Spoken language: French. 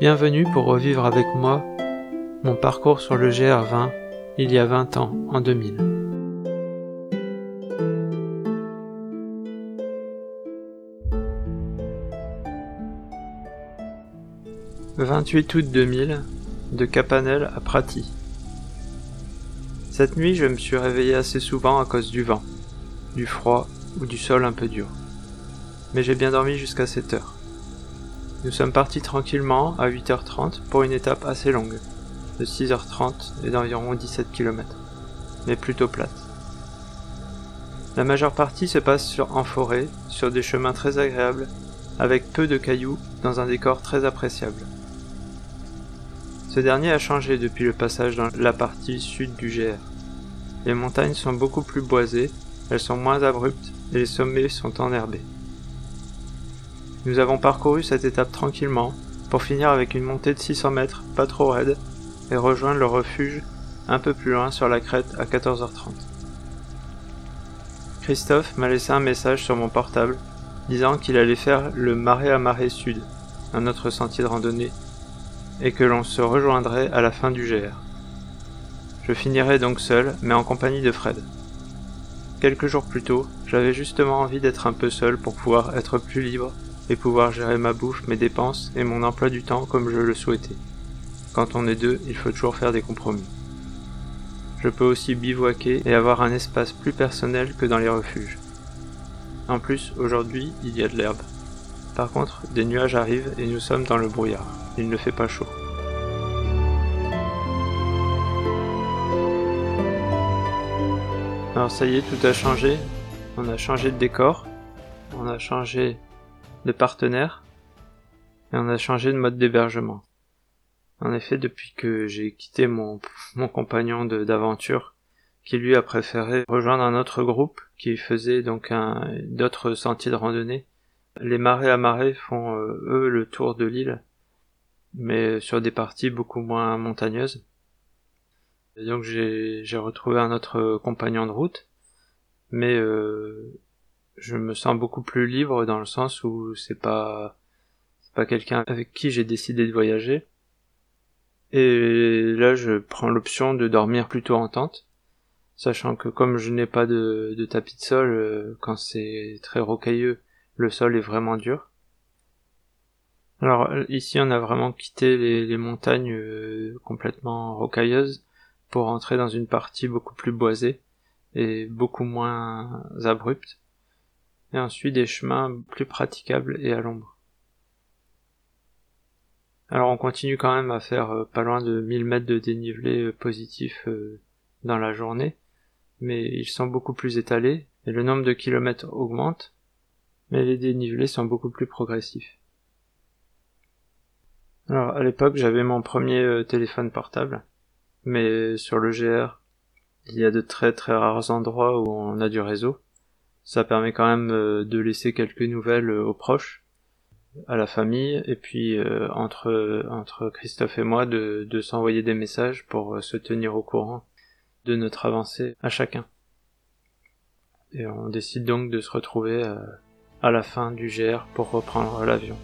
Bienvenue pour revivre avec moi mon parcours sur le GR20 il y a 20 ans, en 2000. Le 28 août 2000, de Capanel à Prati. Cette nuit, je me suis réveillé assez souvent à cause du vent, du froid ou du sol un peu dur. Mais j'ai bien dormi jusqu'à 7 heures. Nous sommes partis tranquillement à 8h30 pour une étape assez longue, de 6h30 et d'environ 17 km, mais plutôt plate. La majeure partie se passe sur, en forêt, sur des chemins très agréables, avec peu de cailloux, dans un décor très appréciable. Ce dernier a changé depuis le passage dans la partie sud du GR. Les montagnes sont beaucoup plus boisées, elles sont moins abruptes et les sommets sont enherbés. Nous avons parcouru cette étape tranquillement, pour finir avec une montée de 600 mètres pas trop raide, et rejoindre le refuge un peu plus loin sur la crête à 14h30. Christophe m'a laissé un message sur mon portable disant qu'il allait faire le marais à marée sud, un autre sentier de randonnée, et que l'on se rejoindrait à la fin du GR. Je finirai donc seul, mais en compagnie de Fred. Quelques jours plus tôt, j'avais justement envie d'être un peu seul pour pouvoir être plus libre et pouvoir gérer ma bouffe, mes dépenses et mon emploi du temps comme je le souhaitais. Quand on est deux, il faut toujours faire des compromis. Je peux aussi bivouaquer et avoir un espace plus personnel que dans les refuges. En plus, aujourd'hui, il y a de l'herbe. Par contre, des nuages arrivent et nous sommes dans le brouillard. Il ne fait pas chaud. Alors ça y est, tout a changé. On a changé de décor. On a changé de partenaire et on a changé de mode d'hébergement. En effet, depuis que j'ai quitté mon, mon compagnon d'aventure, qui lui a préféré rejoindre un autre groupe qui faisait donc d'autres sentiers de randonnée, les marais à marée font euh, eux le tour de l'île, mais sur des parties beaucoup moins montagneuses. Donc j'ai retrouvé un autre compagnon de route, mais euh, je me sens beaucoup plus libre dans le sens où c'est pas c'est pas quelqu'un avec qui j'ai décidé de voyager. Et là, je prends l'option de dormir plutôt en tente, sachant que comme je n'ai pas de, tapis de sol, euh, quand c'est très rocailleux, le sol est vraiment dur. Alors ici, on a vraiment quitté les, les montagnes euh, complètement rocailleuses pour entrer dans une partie beaucoup plus boisée et beaucoup moins abrupte et ensuite des chemins plus praticables et à l'ombre. Alors on continue quand même à faire euh, pas loin de 1000 mètres de dénivelé euh, positif euh, dans la journée, mais ils sont beaucoup plus étalés et le nombre de kilomètres augmente, mais les dénivelés sont beaucoup plus progressifs. Alors à l'époque j'avais mon premier téléphone portable, mais sur le GR il y a de très très rares endroits où on a du réseau, ça permet quand même euh, de laisser quelques nouvelles euh, aux proches, à la famille, et puis euh, entre, entre Christophe et moi de, de s'envoyer des messages pour se tenir au courant de notre avancée à chacun. Et on décide donc de se retrouver à la fin du GR pour reprendre l'avion.